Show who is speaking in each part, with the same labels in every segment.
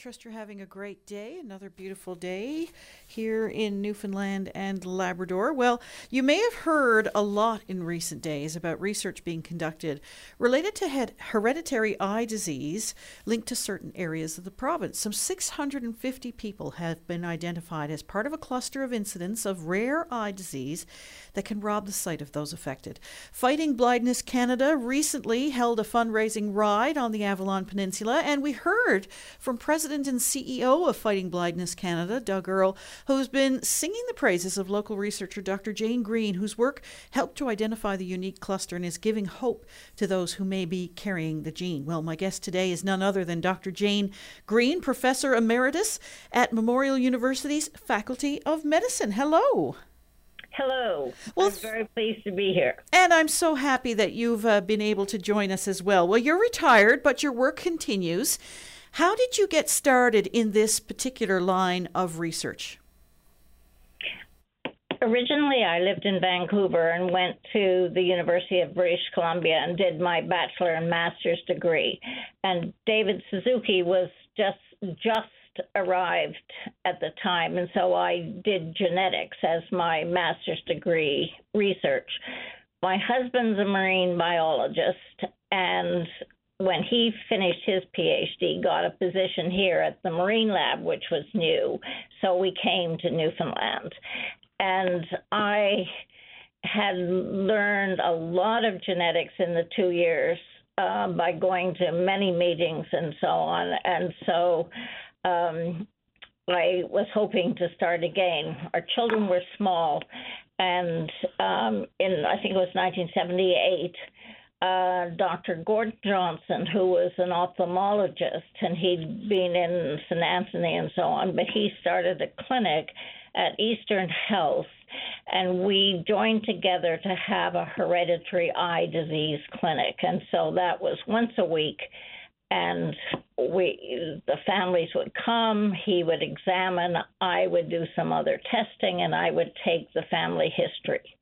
Speaker 1: Trust you're having a great day, another beautiful day here in Newfoundland and Labrador. Well, you may have heard a lot in recent days about research being conducted related to hereditary eye disease linked to certain areas of the province. Some 650 people have been identified as part of a cluster of incidents of rare eye disease that can rob the sight of those affected. Fighting Blindness Canada recently held a fundraising ride on the Avalon Peninsula, and we heard from President and CEO of Fighting Blindness Canada, Doug Earle, who's been singing the praises of local researcher Dr. Jane Green, whose work helped to identify the unique cluster and is giving hope to those who may be carrying the gene. Well, my guest today is none other than Dr. Jane Green, Professor Emeritus at Memorial University's Faculty of Medicine. Hello.
Speaker 2: Hello.
Speaker 1: Well,
Speaker 2: I'm very pleased to be here.
Speaker 1: And I'm so happy that you've uh, been able to join us as well. Well, you're retired, but your work continues. How did you get started in this particular line of research?
Speaker 2: Originally, I lived in Vancouver and went to the University of British Columbia and did my bachelor and master's degree. And David Suzuki was just just arrived at the time, and so I did genetics as my master's degree research. My husband's a marine biologist, and when he finished his PhD, got a position here at the Marine Lab, which was new. So we came to Newfoundland. And I had learned a lot of genetics in the two years uh, by going to many meetings and so on. And so um, I was hoping to start again. Our children were small, and um, in I think it was 1978 uh, Dr. Gordon Johnson, who was an ophthalmologist, and he'd been in St. Anthony and so on, but he started a clinic at Eastern Health, and we joined together to have a hereditary eye disease clinic. And so that was once a week. And we, the families would come, he would examine, I would do some other testing, and I would take the family history.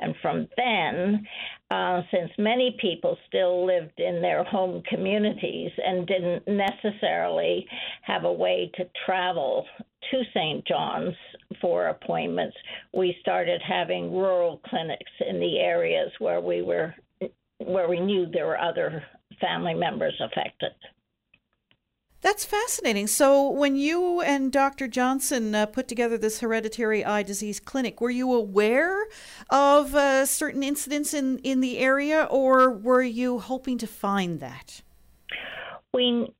Speaker 2: And from then, uh, since many people still lived in their home communities and didn't necessarily have a way to travel to St. John's for appointments, we started having rural clinics in the areas where we were where we knew there were other family members affected.
Speaker 1: That's fascinating. So, when you and Dr. Johnson uh, put together this hereditary eye disease clinic, were you aware of uh, certain incidents in, in the area, or were you hoping to find that?
Speaker 2: We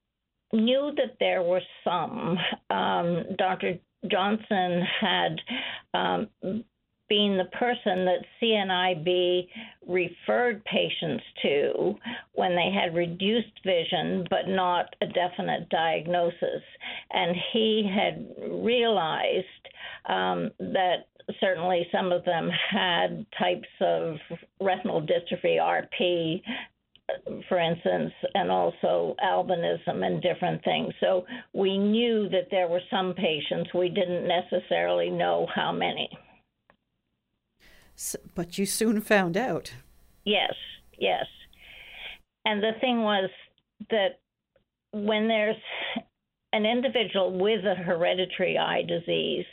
Speaker 2: knew that there were some. Um, Dr. Johnson had um, being the person that CNIB referred patients to when they had reduced vision but not a definite diagnosis. And he had realized um, that certainly some of them had types of retinal dystrophy, RP, for instance, and also albinism and different things. So we knew that there were some patients. We didn't necessarily know how many.
Speaker 1: But you soon found out.
Speaker 2: Yes, yes. And the thing was that when there's an individual with a hereditary eye disease,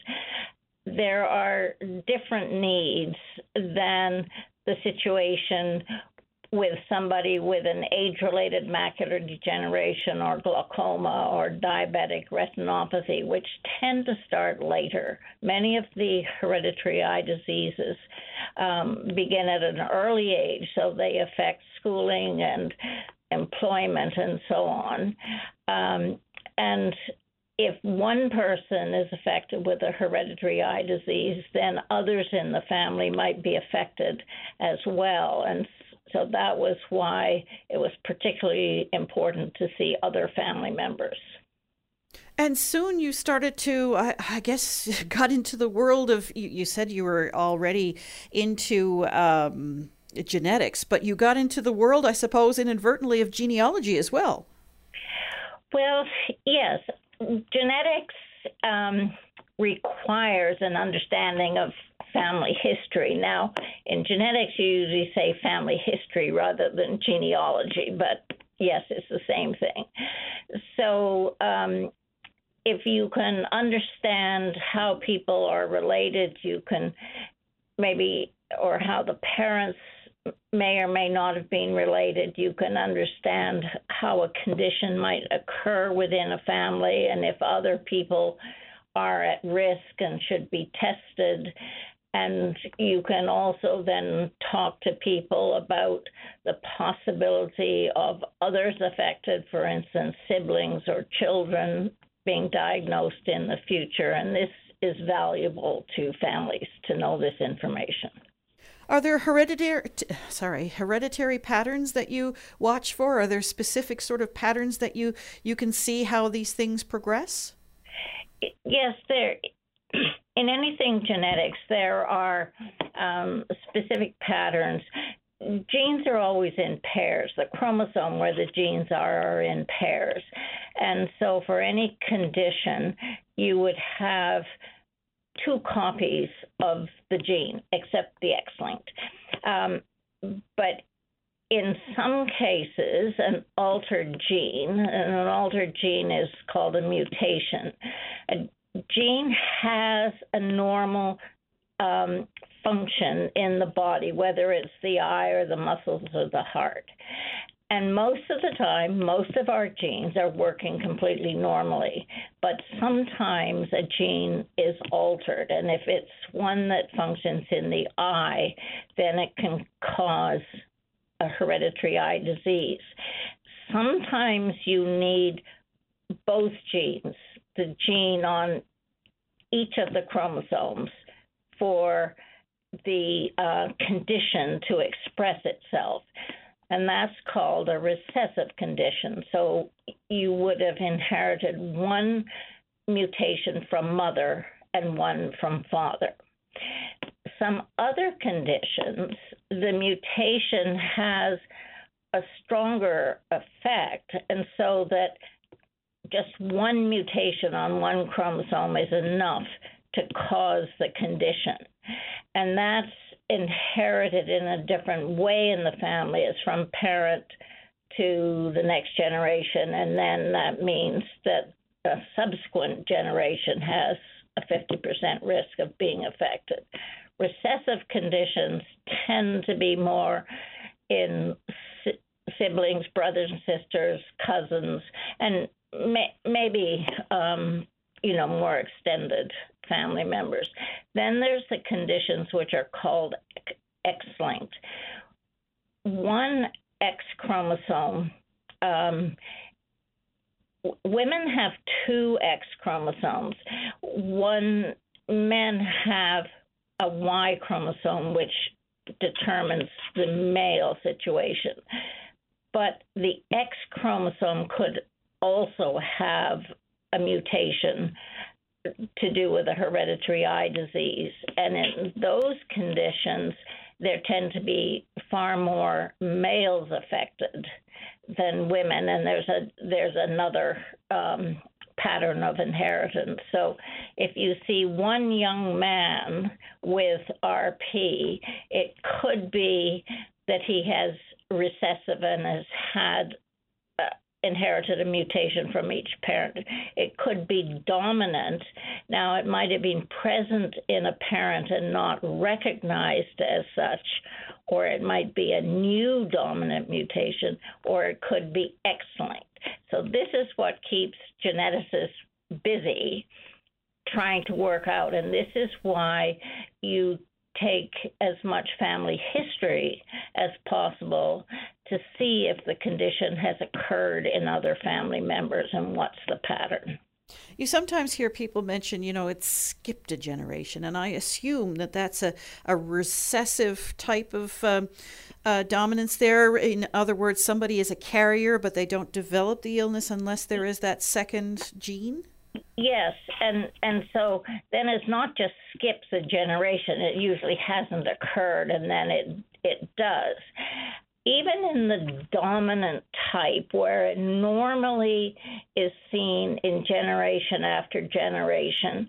Speaker 2: there are different needs than the situation with somebody with an age related macular degeneration or glaucoma or diabetic retinopathy, which tend to start later. Many of the hereditary eye diseases um, begin at an early age, so they affect schooling and employment and so on. Um, and if one person is affected with a hereditary eye disease, then others in the family might be affected as well. And so that was why it was particularly important to see other family members.
Speaker 1: And soon you started to, I, I guess, got into the world of, you, you said you were already into um, genetics, but you got into the world, I suppose, inadvertently of genealogy as well.
Speaker 2: Well, yes. Genetics um, requires an understanding of family history. Now, in genetics, you usually say family history rather than genealogy, but yes, it's the same thing. So, um, if you can understand how people are related, you can maybe, or how the parents may or may not have been related, you can understand how a condition might occur within a family and if other people are at risk and should be tested. And you can also then talk to people about the possibility of others affected, for instance, siblings or children being diagnosed in the future. And this is valuable to families to know this information.
Speaker 1: Are there hereditary sorry, hereditary patterns that you watch for? Are there specific sort of patterns that you you can see how these things progress?
Speaker 2: Yes, there in anything genetics there are um, specific patterns. Genes are always in pairs. The chromosome where the genes are are in pairs. And so for any condition, you would have two copies of the gene, except the X linked. Um, but in some cases, an altered gene, and an altered gene is called a mutation. A gene has a normal um, function in the body, whether it's the eye or the muscles or the heart. And most of the time, most of our genes are working completely normally. But sometimes a gene is altered. And if it's one that functions in the eye, then it can cause a hereditary eye disease. Sometimes you need both genes, the gene on each of the chromosomes, for the uh, condition to express itself and that's called a recessive condition. So you would have inherited one mutation from mother and one from father. Some other conditions, the mutation has a stronger effect, and so that just one mutation on one chromosome is enough to cause the condition. And that's inherited in a different way in the family. It's from parent to the next generation, and then that means that a subsequent generation has a 50% risk of being affected. Recessive conditions tend to be more in siblings, brothers and sisters, cousins, and may, maybe um, you know more extended family members. Then there's the conditions which are called X linked. One X chromosome, um, women have two X chromosomes. One, men have a Y chromosome, which determines the male situation. But the X chromosome could also have a mutation to do with a hereditary eye disease. And in those conditions, there tend to be far more males affected than women, and there's a there's another um, pattern of inheritance. So if you see one young man with RP, it could be that he has recessive and has had inherited a mutation from each parent. It could be dominant. Now, it might have been present in a parent and not recognized as such, or it might be a new dominant mutation, or it could be X linked. So, this is what keeps geneticists busy trying to work out. And this is why you take as much family history as possible to see if the condition has occurred in other family members and what's the pattern.
Speaker 1: You sometimes hear people mention, you know, it's skipped a generation, and I assume that that's a, a recessive type of um, uh, dominance there. In other words, somebody is a carrier, but they don't develop the illness unless there is that second gene.
Speaker 2: Yes, and and so then it's not just skips a generation. It usually hasn't occurred, and then it it does even in the dominant type, where it normally is seen in generation after generation,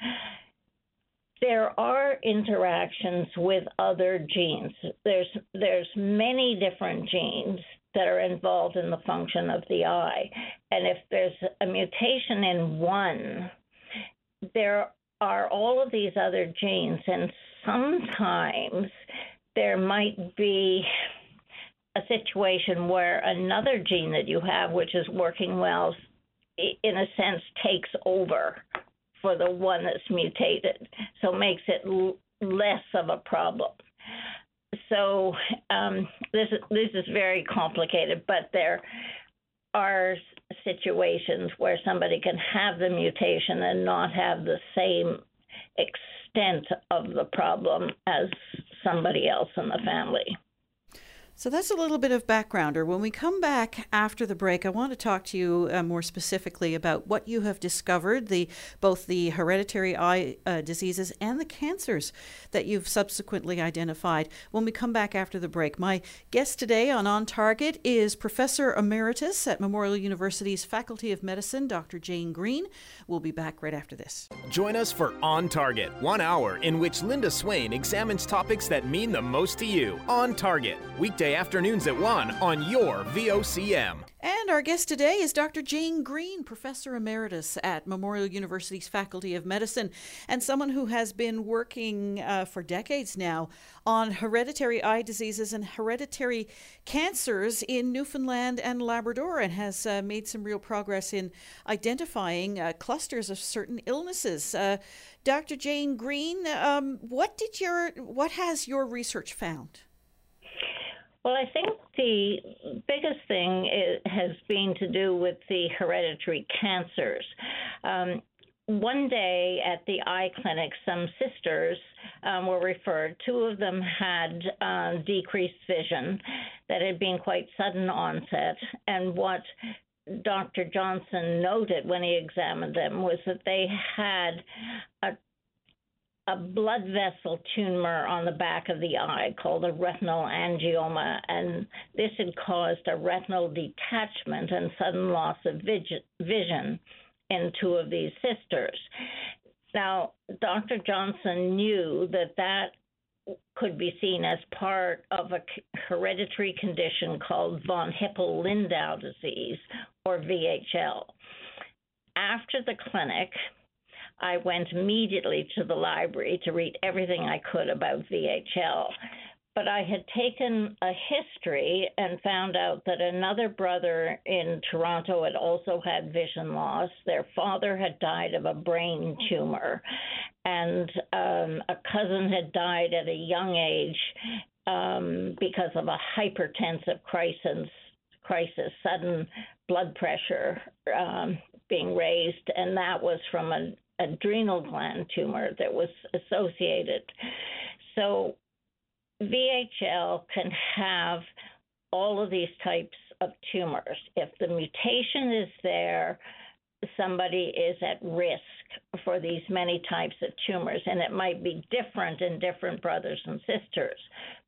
Speaker 2: there are interactions with other genes. There's there's many different genes that are involved in the function of the eye, and if there's a mutation in one, there are all of these other genes, and sometimes there might be a situation where another gene that you have, which is working well, in a sense takes over for the one that's mutated, so makes it l- less of a problem. So um, this this is very complicated, but there are situations where somebody can have the mutation and not have the same extent of the problem as somebody else in the family.
Speaker 1: So that's a little bit of backgrounder. When we come back after the break, I want to talk to you uh, more specifically about what you have discovered, the both the hereditary eye uh, diseases and the cancers that you've subsequently identified. When we come back after the break, my guest today on On Target is Professor Emeritus at Memorial University's Faculty of Medicine, Dr. Jane Green. We'll be back right after this.
Speaker 3: Join us for On Target, one hour in which Linda Swain examines topics that mean the most to you. On Target, weekday Afternoons at 1 on your VOCM.
Speaker 1: And our guest today is Dr. Jane Green, Professor Emeritus at Memorial University's Faculty of Medicine, and someone who has been working uh, for decades now on hereditary eye diseases and hereditary cancers in Newfoundland and Labrador, and has uh, made some real progress in identifying uh, clusters of certain illnesses. Uh, Dr. Jane Green, um, what did your what has your research found?
Speaker 2: Well, I think the biggest thing is, has been to do with the hereditary cancers. Um, one day at the eye clinic, some sisters um, were referred. Two of them had uh, decreased vision that had been quite sudden onset. And what Dr. Johnson noted when he examined them was that they had a a blood vessel tumor on the back of the eye called a retinal angioma, and this had caused a retinal detachment and sudden loss of vision in two of these sisters. Now, Dr. Johnson knew that that could be seen as part of a hereditary condition called von Hippel-Lindau disease, or VHL. After the clinic, I went immediately to the library to read everything I could about VHL. But I had taken a history and found out that another brother in Toronto had also had vision loss. Their father had died of a brain tumor, and um, a cousin had died at a young age um, because of a hypertensive crisis, crisis, sudden blood pressure um, being raised, and that was from a adrenal gland tumor that was associated. So VHL can have all of these types of tumors. If the mutation is there, somebody is at risk for these many types of tumors, and it might be different in different brothers and sisters.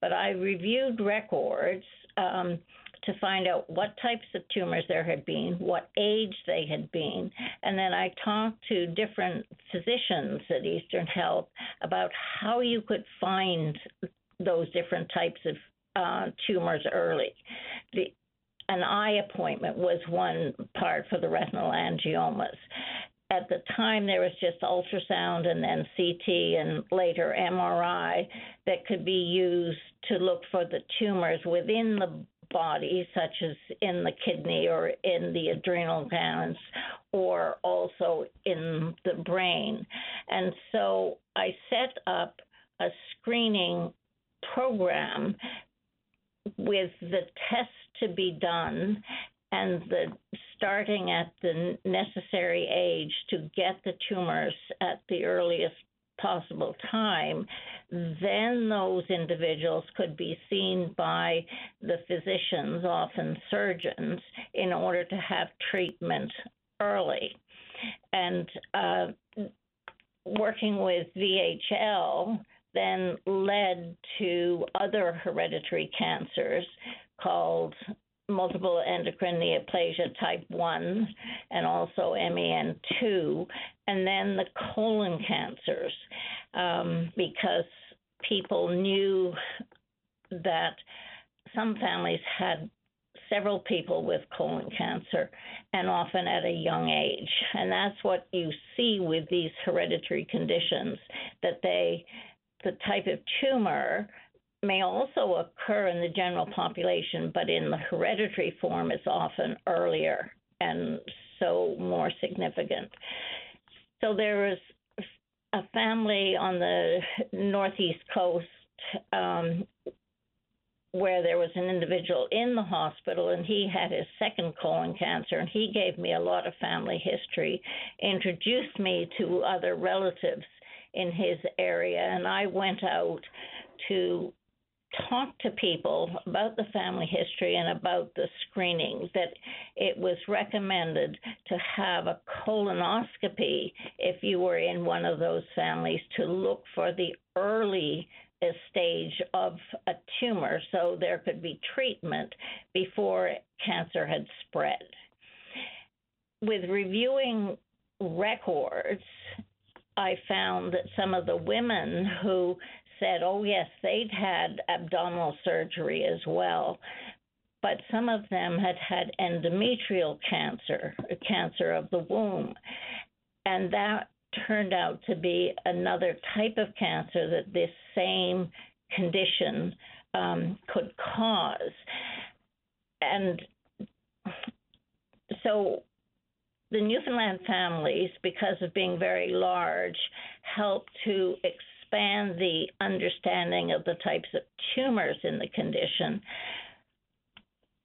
Speaker 2: But I reviewed records um, to find out what types of tumors there had been, what age they had been, and then I talked to different physicians at Eastern Health about how you could find those different types of uh, tumors early. The, an eye appointment was one part for the retinal angiomas. At the time, there was just ultrasound and then CT and later MRI that could be used to look for the tumors within the body, such as in the kidney or in the adrenal glands, or also in the brain. And so I set up a screening program with the tests to be done and the starting at the necessary age to get the tumors at the earliest possible time, then those individuals could be seen by the physicians, often surgeons, in order to have treatment early. And uh, working with VHL then led to other hereditary cancers called multiple endocrine neoplasia type 1 and also MEN2, and then the colon cancers, um, because people knew that some families had several people with colon cancer and often at a young age. And that's what you see with these hereditary conditions that they the type of tumor may also occur in the general population, but in the hereditary form, it's often earlier and so more significant. So there was a family on the northeast coast um, where there was an individual in the hospital and he had his second colon cancer and he gave me a lot of family history introduced me to other relatives in his area and I went out to talk to people about the family history and about the screening that it was recommended to have a colonoscopy if you were in one of those families to look for the early stage of a tumor so there could be treatment before cancer had spread. With reviewing records, I found that some of the women who said, oh, yes, they'd had abdominal surgery as well. But some of them had had endometrial cancer, cancer of the womb. And that turned out to be another type of cancer that this same condition um, could cause. And so the Newfoundland families, because of being very large, helped to expand the understanding of the types of tumors in the condition,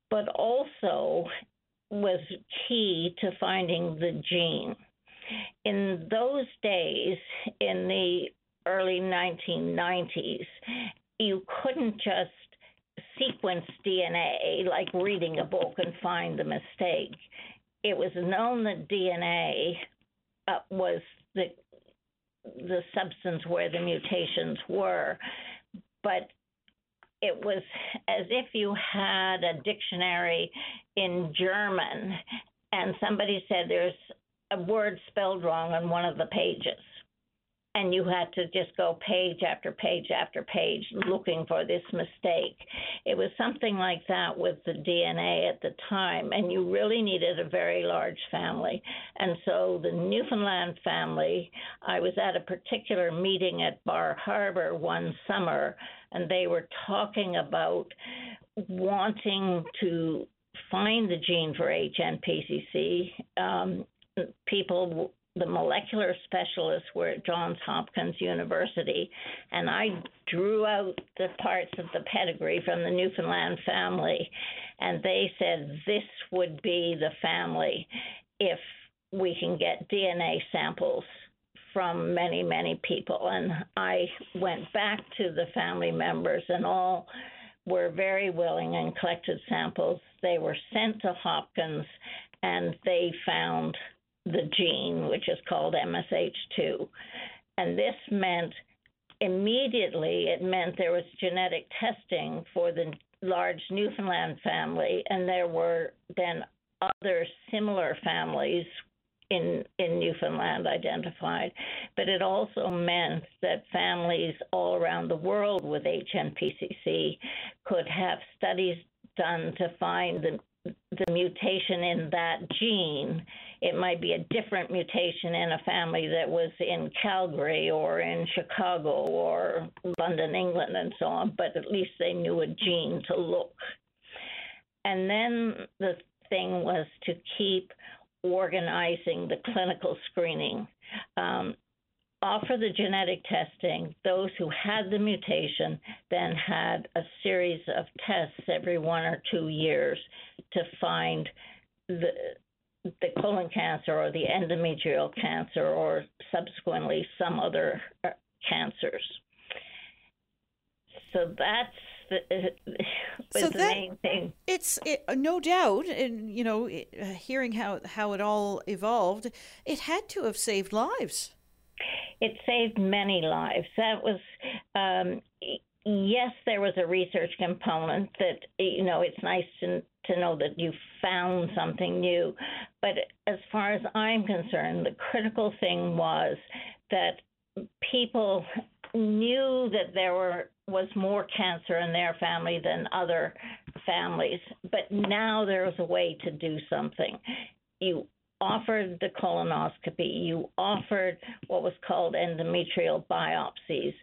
Speaker 2: but also was key to finding the gene. In those days, in the early 1990s, you couldn't just sequence DNA like reading a book and find the mistake. It was known that DNA uh, was the the substance where the mutations were, but it was as if you had a dictionary in German and somebody said there's a word spelled wrong on one of the pages and you had to just go page after page after page looking for this mistake. It was something like that with the DNA at the time, and you really needed a very large family. And so the Newfoundland family, I was at a particular meeting at Bar Harbor one summer, and they were talking about wanting to find the gene for HNPCC. Um, people the molecular specialists were at Johns Hopkins University, and I drew out the parts of the pedigree from the Newfoundland family, and they said this would be the family if we can get DNA samples from many, many people. And I went back to the family members, and all were very willing and collected samples. They were sent to Hopkins, and they found the gene, which is called MSH2. And this meant immediately, it meant there was genetic testing for the large Newfoundland family, and there were then other similar families in, in Newfoundland identified. But it also meant that families all around the world with HNPCC could have studies done to find the the mutation in that gene. It might be a different mutation in a family that was in Calgary or in Chicago or London, England, and so on, but at least they knew a gene to look. And then the thing was to keep organizing the clinical screening. Um, offer the genetic testing. Those who had the mutation then had a series of tests every one or two years to find the the colon cancer or the endometrial cancer or subsequently some other uh, cancers. So that's the, so the that, main thing.
Speaker 1: It's it, no doubt, and you know, it, uh, hearing how how it all evolved, it had to have saved lives.
Speaker 2: It saved many lives. That was. Um, yes, there was a research component that you know it's nice to to know that you found something new, but as far as I'm concerned, the critical thing was that people knew that there were was more cancer in their family than other families, but now there was a way to do something. You offered the colonoscopy, you offered what was called endometrial biopsies,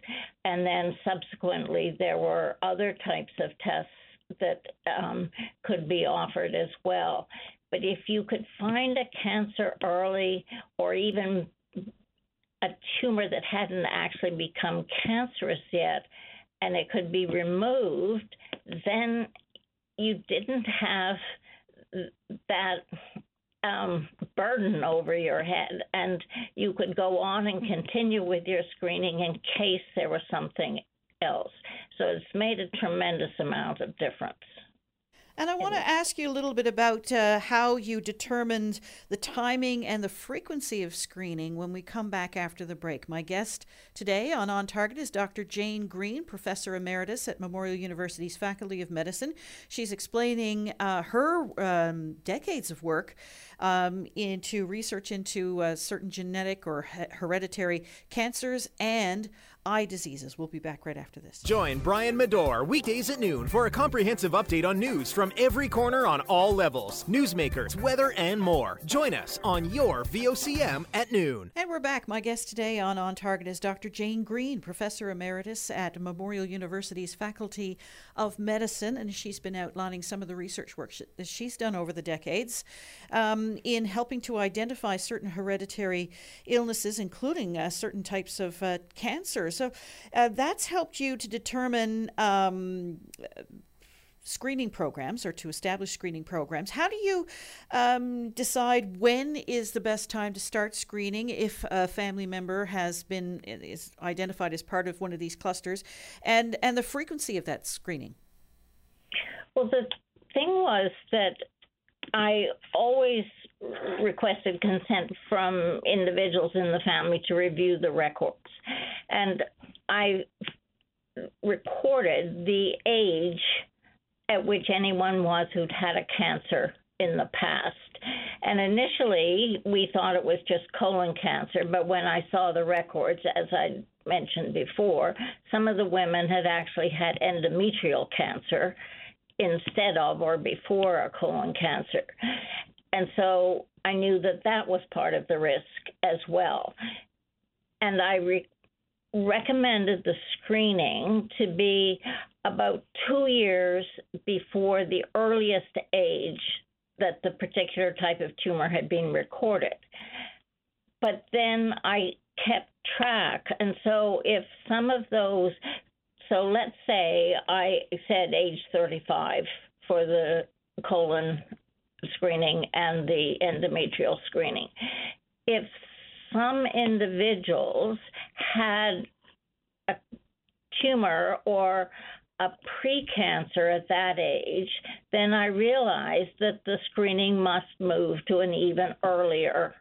Speaker 2: and then subsequently there were other types of tests that um, could be offered as well. But if you could find a cancer early or even a tumor that hadn't actually become cancerous yet and it could be removed, then you didn't have that um, burden over your head, and you could go on and continue with your screening in case there was something else. So it's made a tremendous amount of difference.
Speaker 1: And I want to ask you a little bit about uh, how you determined the timing and the frequency of screening when we come back after the break. My guest today on On Target is Dr. Jane Green, Professor Emeritus at Memorial University's Faculty of Medicine. She's explaining uh, her um, decades of work um, into research into uh, certain genetic or hereditary cancers and eye diseases. We'll be back right after this.
Speaker 3: Join Brian Medore weekdays at noon for a comprehensive update on news from every corner on all levels newsmakers, weather, and more. Join us on your VOCM at noon.
Speaker 1: And we're back. My guest today on On Target is Dr. Jane Green, Professor Emeritus at Memorial University's Faculty of Medicine, and she's been outlining some of the research work that she's done over the decades um, in helping to identify certain hereditary illnesses, including uh, certain types of uh, so uh, that's helped you to determine um, screening programs or to establish screening programs. How do you um, decide when is the best time to start screening if a family member has been is identified as part of one of these clusters, and and the frequency of that screening?
Speaker 2: Well, the thing was that I always requested consent from individuals in the family to review the records. And I recorded the age at which anyone was who'd had a cancer in the past. And initially, we thought it was just colon cancer, but when I saw the records, as I mentioned before, some of the women had actually had endometrial cancer instead of or before a colon cancer. And so I knew that that was part of the risk as well. And I re- recommended the screening to be about two years before the earliest age that the particular type of tumor had been recorded. But then I kept track. And so if some of those, so let's say I said age 35 for the colon screening and the endometrial screening. If some individuals had a tumor or a precancer at that age, then I realized that the screening must move to an even earlier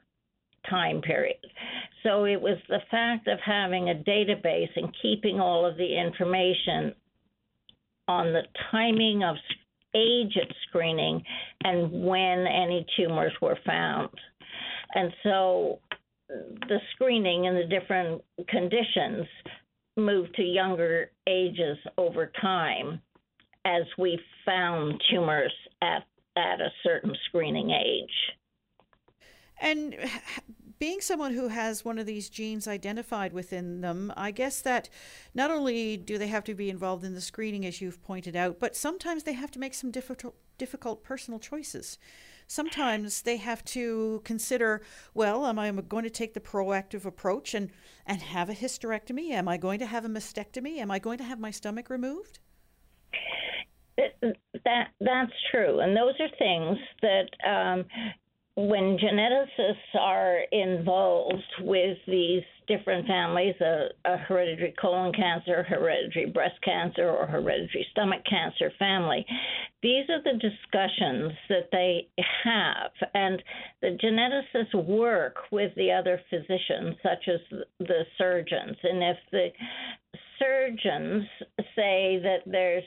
Speaker 2: time period. So it was the fact of having a database and keeping all of the information on the timing of age at screening and when any tumors were found. And so the screening and the different conditions moved to younger ages over time as we found tumors at, at a certain screening age.
Speaker 1: And being someone who has one of these genes identified within them, I guess that not only do they have to be involved in the screening, as you've pointed out, but sometimes they have to make some difficult, difficult personal choices. Sometimes they have to consider, well, am I going to take the proactive approach and, and have a hysterectomy? Am I going to have a mastectomy? Am I going to have my stomach removed?
Speaker 2: That that's true, and those are things that um, when geneticists are involved with these different families, a, a, hereditary colon cancer, hereditary breast cancer, or hereditary stomach cancer family, these are the discussions that they have. And the geneticists work with the other physicians, such as the surgeons. And if the surgeons say that there's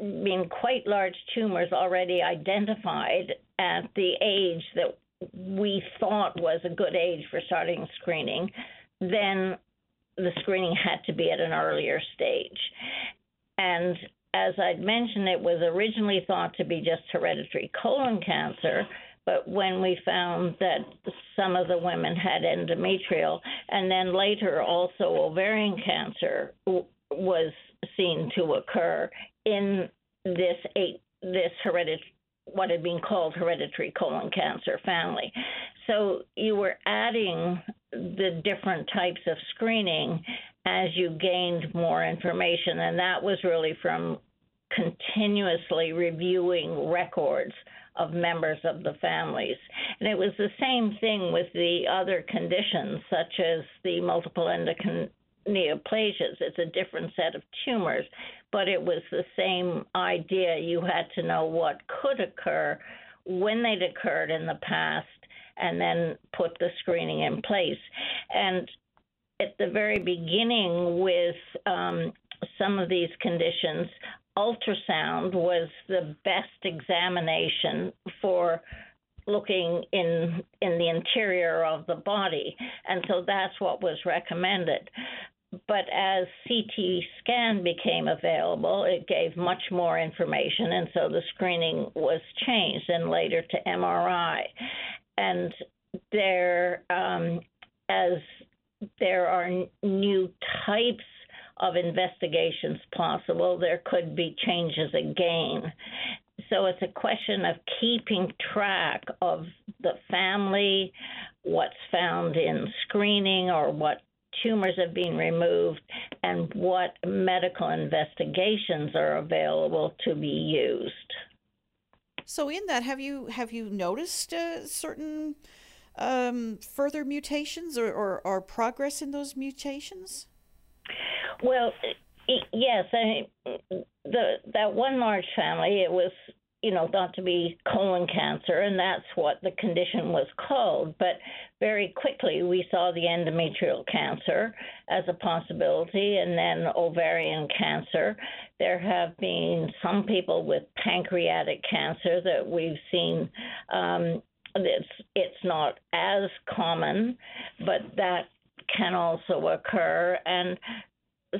Speaker 2: been quite large tumors already identified at the age that we thought was a good age for starting screening, then the screening had to be at an earlier stage. And as I'd mentioned, it was originally thought to be just hereditary colon cancer, but when we found that some of the women had endometrial, and then later also ovarian cancer was seen to occur in this eight this hereditary what had been called hereditary colon cancer family. So you were adding the different types of screening as you gained more information, and that was really from continuously reviewing records of members of the families. And it was the same thing with the other conditions, such as the multiple endocrine neoplasias. It's a different set of tumors, but it was the same idea. You had to know what could occur, when they'd occurred in the past, and then put the screening in place. And at the very beginning, with um, some of these conditions, ultrasound was the best examination for looking in in the interior of the body and so that's what was recommended but as CT scan became available, it gave much more information, and so the screening was changed and later to MRI. And there, um, as there are new types of investigations possible, there could be changes again. So it's a question of keeping track of the family, what's found in screening or what tumors have been removed, and what medical investigations are available to be used.
Speaker 1: So, in that, have you have you noticed uh, certain um, further mutations or, or, or, progress in those mutations?
Speaker 2: Well, yes. I, the that one large family, it was you know, thought to be colon cancer, and that's what the condition was called. But very quickly, we saw the endometrial cancer as a possibility, and then ovarian cancer. There have been some people with pancreatic cancer that we've seen. Um, it's it's not as common, but that can also occur, and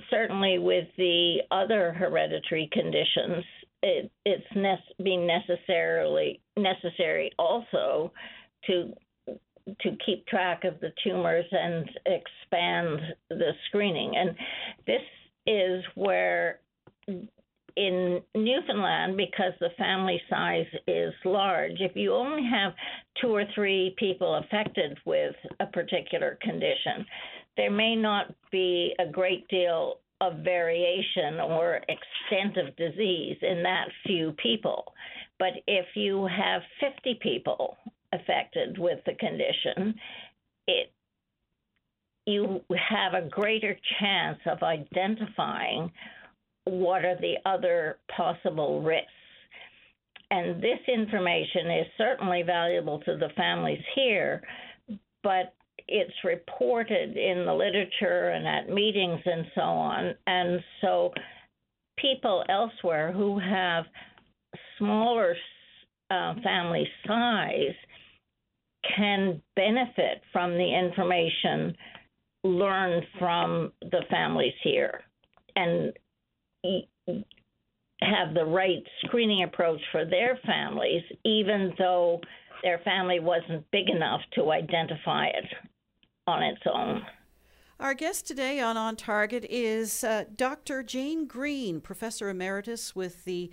Speaker 2: certainly with the other hereditary conditions, it, it's ne- being necessarily necessary also to to keep track of the tumors and expand the screening. And this is where in Newfoundland, because the family size is large, if you only have two or three people affected with a particular condition, there may not be a great deal of variation or extent of disease in that few people. But if you have 50 people affected with the condition, it you have a greater chance of identifying what are the other possible risks. And this information is certainly valuable to the families here, but it's reported in the literature and at meetings and so on. And so people elsewhere who have smaller uh, family size can benefit from the information learned from the families here and have the right screening approach for their families, even though their family wasn't big enough to identify it on its own.
Speaker 1: Our guest today on On Target is uh, Dr. Jane Green, Professor Emeritus with the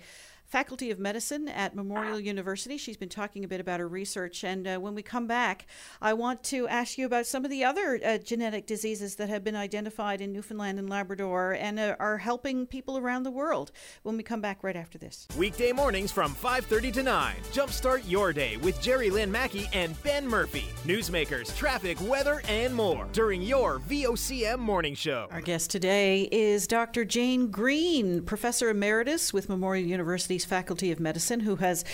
Speaker 1: faculty of medicine at Memorial University. She's been talking a bit about her research. And uh, when we come back, I want to ask you about some of the other uh, genetic diseases that have been identified in Newfoundland and Labrador and uh, are helping people around the world. When we come back right after this.
Speaker 3: Weekday mornings from 5:30 to 9. Jumpstart your day with Jerry Lynn Mackey and Ben Murphy. Newsmakers, traffic, weather, and more during your VOCM morning show.
Speaker 1: Our guest today is Dr. Jane Green, professor emeritus with Memorial Faculty of Medicine, who has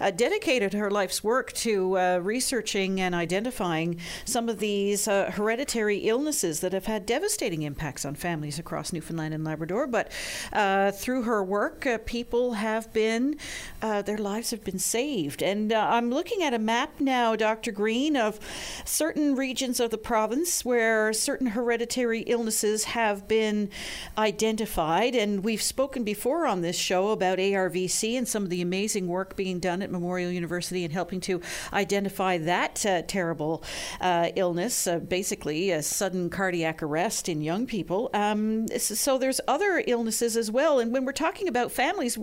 Speaker 1: uh, dedicated her life's work to uh, researching and identifying some of these uh, hereditary illnesses that have had devastating impacts on families across Newfoundland and Labrador. But uh, through her work, uh, people have been, uh, their lives have been saved. And I'm looking at a map now, Dr. Green, of certain regions of the province where certain hereditary illnesses have been identified. And we've spoken before on this show about ARVC and some of the amazing work being done at Memorial University in helping to identify that uh, terrible uh, illness, uh, basically a sudden cardiac arrest in young people. Um, so there's other illnesses as well. And when we're talking about families,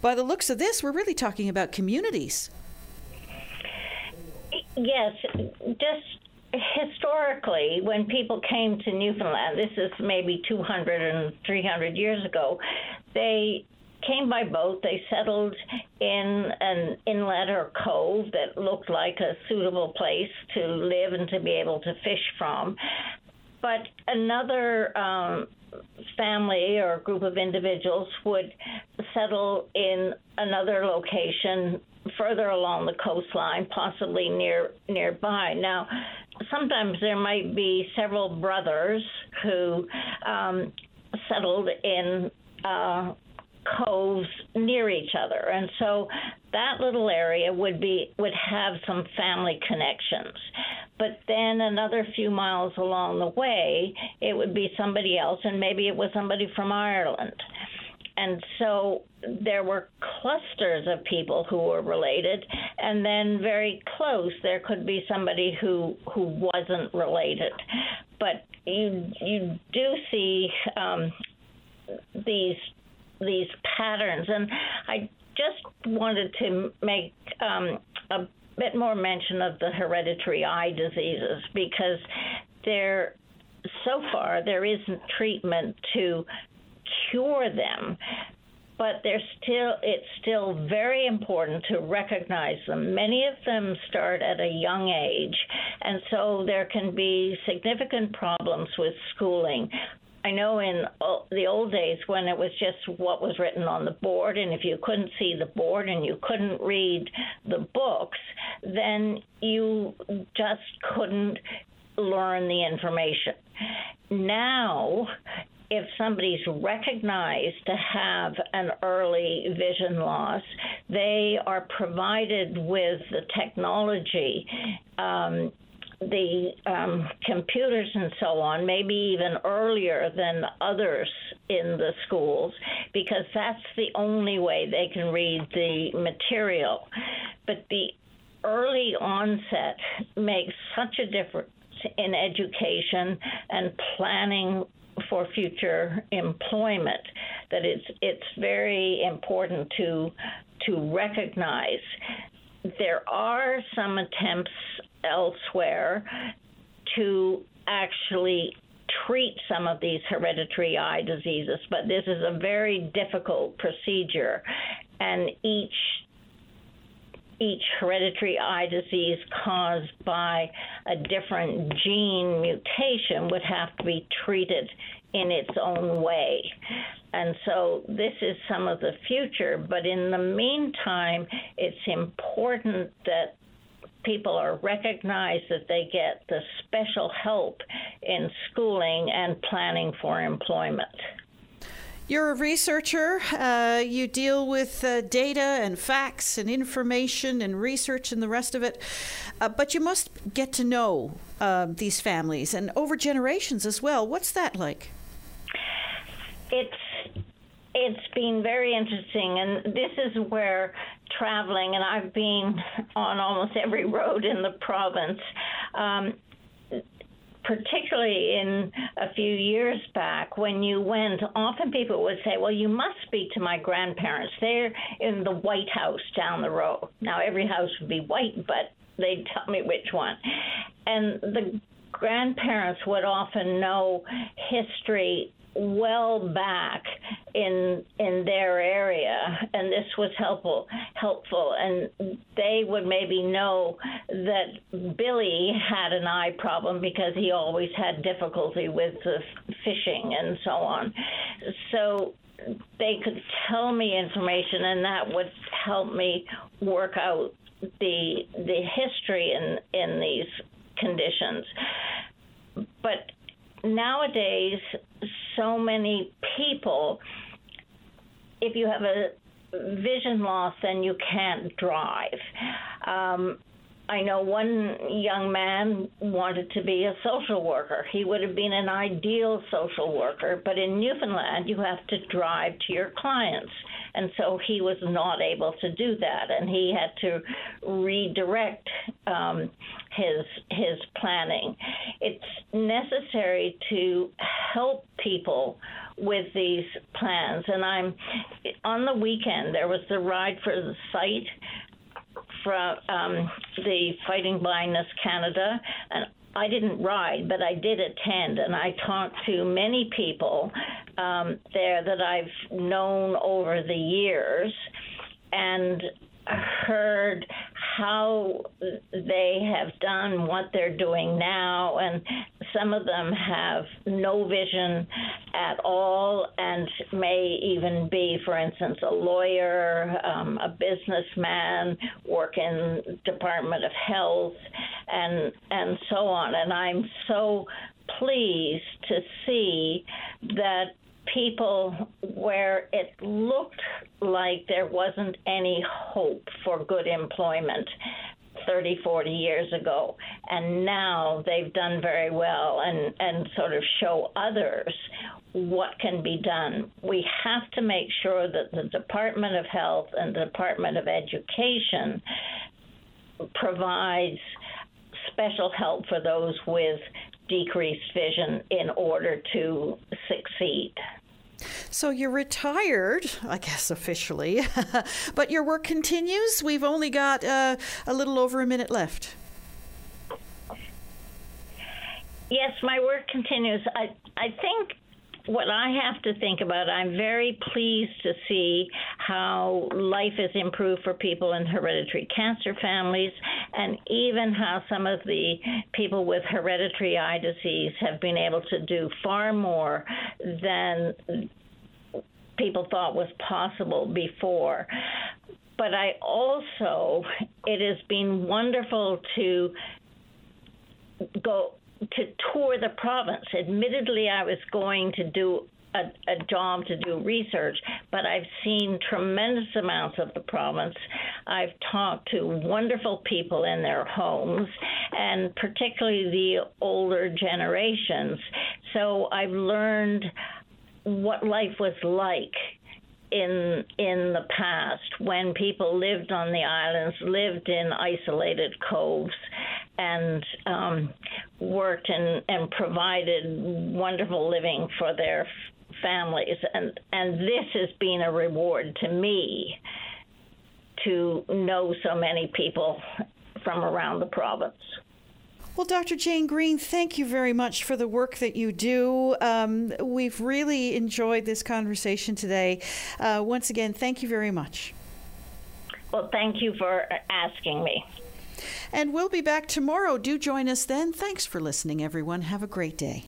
Speaker 1: by the looks of this, we're really talking about communities.
Speaker 2: Yes, just historically, when people came to Newfoundland, this is maybe 200 and 300 years ago, they came by boat. They settled in an inlet or cove that looked like a suitable place to live and to be able to fish from. But another um, family or group of individuals would settle in another location further along the coastline, possibly near nearby. Now, sometimes there might be several brothers who um, settled in uh, coves near each other, and so that little area would be would have some family connections. But then another few miles along the way, it would be somebody else, and maybe it was somebody from Ireland. And so there were clusters of people who were related, and then very close there could be somebody who who wasn't related. But you you do see um, these these patterns, and I just wanted to make um, a bit more mention of the hereditary eye diseases because there so far there isn't treatment to cure them but they're still it's still very important to recognize them. Many of them start at a young age, and so there can be significant problems with schooling. I know in the old days when it was just what was written on the board, and if you couldn't see the board and you couldn't read the books, then you just couldn't learn the information. Now if somebody's recognized to have an early vision loss, they are provided with the technology. Um, the um, computers and so on, maybe even earlier than others in the schools, because that's the only way they can read the material. But the early onset makes such a difference in education and planning for future employment that it's it's very important to to recognize there are some attempts elsewhere to actually treat some of these hereditary eye diseases, but this is a very difficult procedure, and each each hereditary eye disease caused by a different gene mutation would have to be treated in its own way. And so this is some of the future, but in the meantime, it's important that people are recognized that they get the special help in schooling and planning for employment.
Speaker 1: You're a researcher. Uh, you deal with uh, data and facts and information and research and the rest of it. Uh, but you must get to know uh, these families and over generations as well. What's that like?
Speaker 2: It's it's been very interesting, and this is where traveling, and I've been on almost every road in the province. Um, particularly in a few years back when you went, often people would say, Well, you must speak to my grandparents. They're in the White House down the road. Now, every house would be white, but they'd tell me which one. And the grandparents would often know history well back in in their area and this was helpful helpful. And they would maybe know that Billy had an eye problem because he always had difficulty with the fishing and so on. So they could tell me information and that would help me work out the the history in in these conditions. But nowadays so many people if you have a vision loss then you can't drive um, I know one young man wanted to be a social worker. He would have been an ideal social worker, but in Newfoundland, you have to drive to your clients. And so he was not able to do that, and he had to redirect um, his his planning. It's necessary to help people with these plans. And I'm on the weekend. There was the ride for the sight from um, the Fighting Blindness Canada, and I didn't ride, but I did attend, and I talked to many people um, there that I've known over the years, and heard how they have done what they're doing now, and some of them have no vision at all and may even be, for instance, a lawyer, um, a businessman, work in Department of Health, and and so on. And I'm so pleased to see that people where it looked like there wasn't any hope for good employment 30, 40 years ago. And now they've done very well and, and sort of show others what can be done. We have to make sure that the Department of Health and the Department of Education provides special help for those with decreased vision in order to succeed.
Speaker 1: So you're retired, I guess officially, but your work continues. We've only got uh, a little over a minute left.
Speaker 2: Yes, my work continues. I I think what I have to think about, I'm very pleased to see how life has improved for people in hereditary cancer families, and even how some of the people with hereditary eye disease have been able to do far more than people thought was possible before. But I also, it has been wonderful to go to tour the province. Admittedly, I was going to do a, a, job to do research, but I've seen tremendous amounts of the province. I've talked to wonderful people in their homes, and particularly the older generations. So I've learned what life was like in in the past when people lived on the islands, lived in isolated coves, and um, worked and, and provided wonderful living for their families. And and this has been a reward to me to know so many people from around the province.
Speaker 1: Well, Dr. Jane Green, thank you very much for the work that you do. Um, we've really enjoyed this conversation today. Uh, once again, thank you very much.
Speaker 2: Well, thank you for asking me.
Speaker 1: And we'll be back tomorrow. Do join us then. Thanks for listening, everyone. Have a great day.